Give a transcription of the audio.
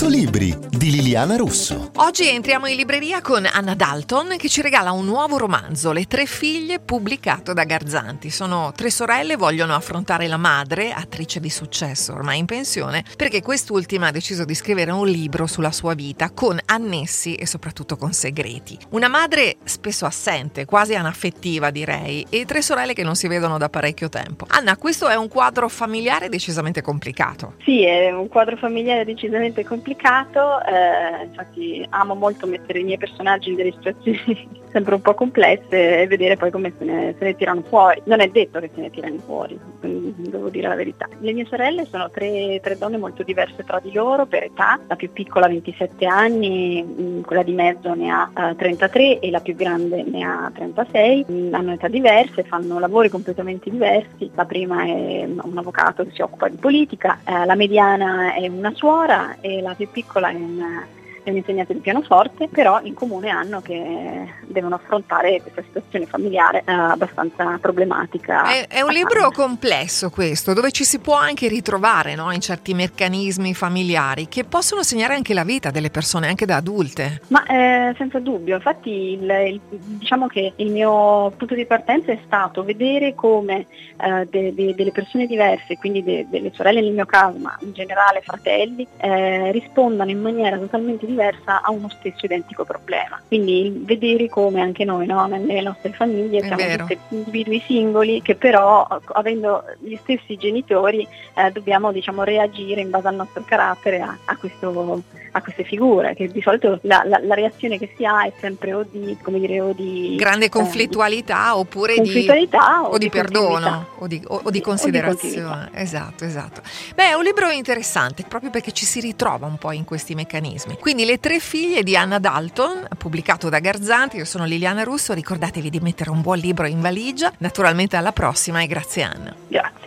100 libri di Liliana Russo. Oggi entriamo in libreria con Anna Dalton che ci regala un nuovo romanzo, Le tre figlie, pubblicato da Garzanti. Sono tre sorelle, vogliono affrontare la madre, attrice di successo ormai in pensione, perché quest'ultima ha deciso di scrivere un libro sulla sua vita con annessi e soprattutto con segreti. Una madre spesso assente, quasi anaffettiva direi, e tre sorelle che non si vedono da parecchio tempo. Anna, questo è un quadro familiare decisamente complicato. Sì, è un quadro familiare decisamente complicato, eh, infatti amo molto mettere i miei personaggi in delle situazioni sempre un po' complesse e vedere poi come se ne, se ne, tirano fuori. Non è detto che se ne tirano fuori, devo dire la verità. Le mie sorelle sono tre, tre donne molto diverse tra di loro per età, la più piccola ha 27 anni, mm, quella di mezzo ne ha uh, eh, 33 e la più grande ne ha 36, mm, hanno età diverse, fanno lavori completamente diversi, la prima è un avvocato che si occupa di politica, uh, la mediana è una suora e la più piccola è una è un insegnante di pianoforte, però in comune hanno che devono affrontare questa situazione familiare eh, abbastanza problematica. È, è un libro complesso questo, dove ci si può anche ritrovare no? in certi meccanismi familiari che possono segnare anche la vita delle persone, anche da adulte. Ma eh, senza dubbio, infatti il, il, diciamo che il mio punto di partenza è stato vedere come eh, de, de, delle persone diverse, quindi de, delle sorelle nel mio caso, ma in generale fratelli, eh, rispondano in maniera totalmente diversa a uno stesso identico problema. Quindi vedere come anche noi no, nelle nostre famiglie siamo tutti individui singoli che però avendo gli stessi genitori eh, dobbiamo diciamo, reagire in base al nostro carattere a, a, questo, a queste figure, che di solito la, la, la, reazione che si ha è sempre o di, dire, o di grande eh, conflittualità eh, oppure conflittualità, di, o, o di, di perdono o di, o di considerazione. esatto, esatto. Beh, è un libro interessante proprio perché ci si ritrova un po' in questi meccanismi. Quindi quindi Le tre figlie di Anna Dalton, pubblicato da Garzanti. Io sono Liliana Russo. Ricordatevi di mettere un buon libro in valigia. Naturalmente alla prossima e grazie Anna. Grazie.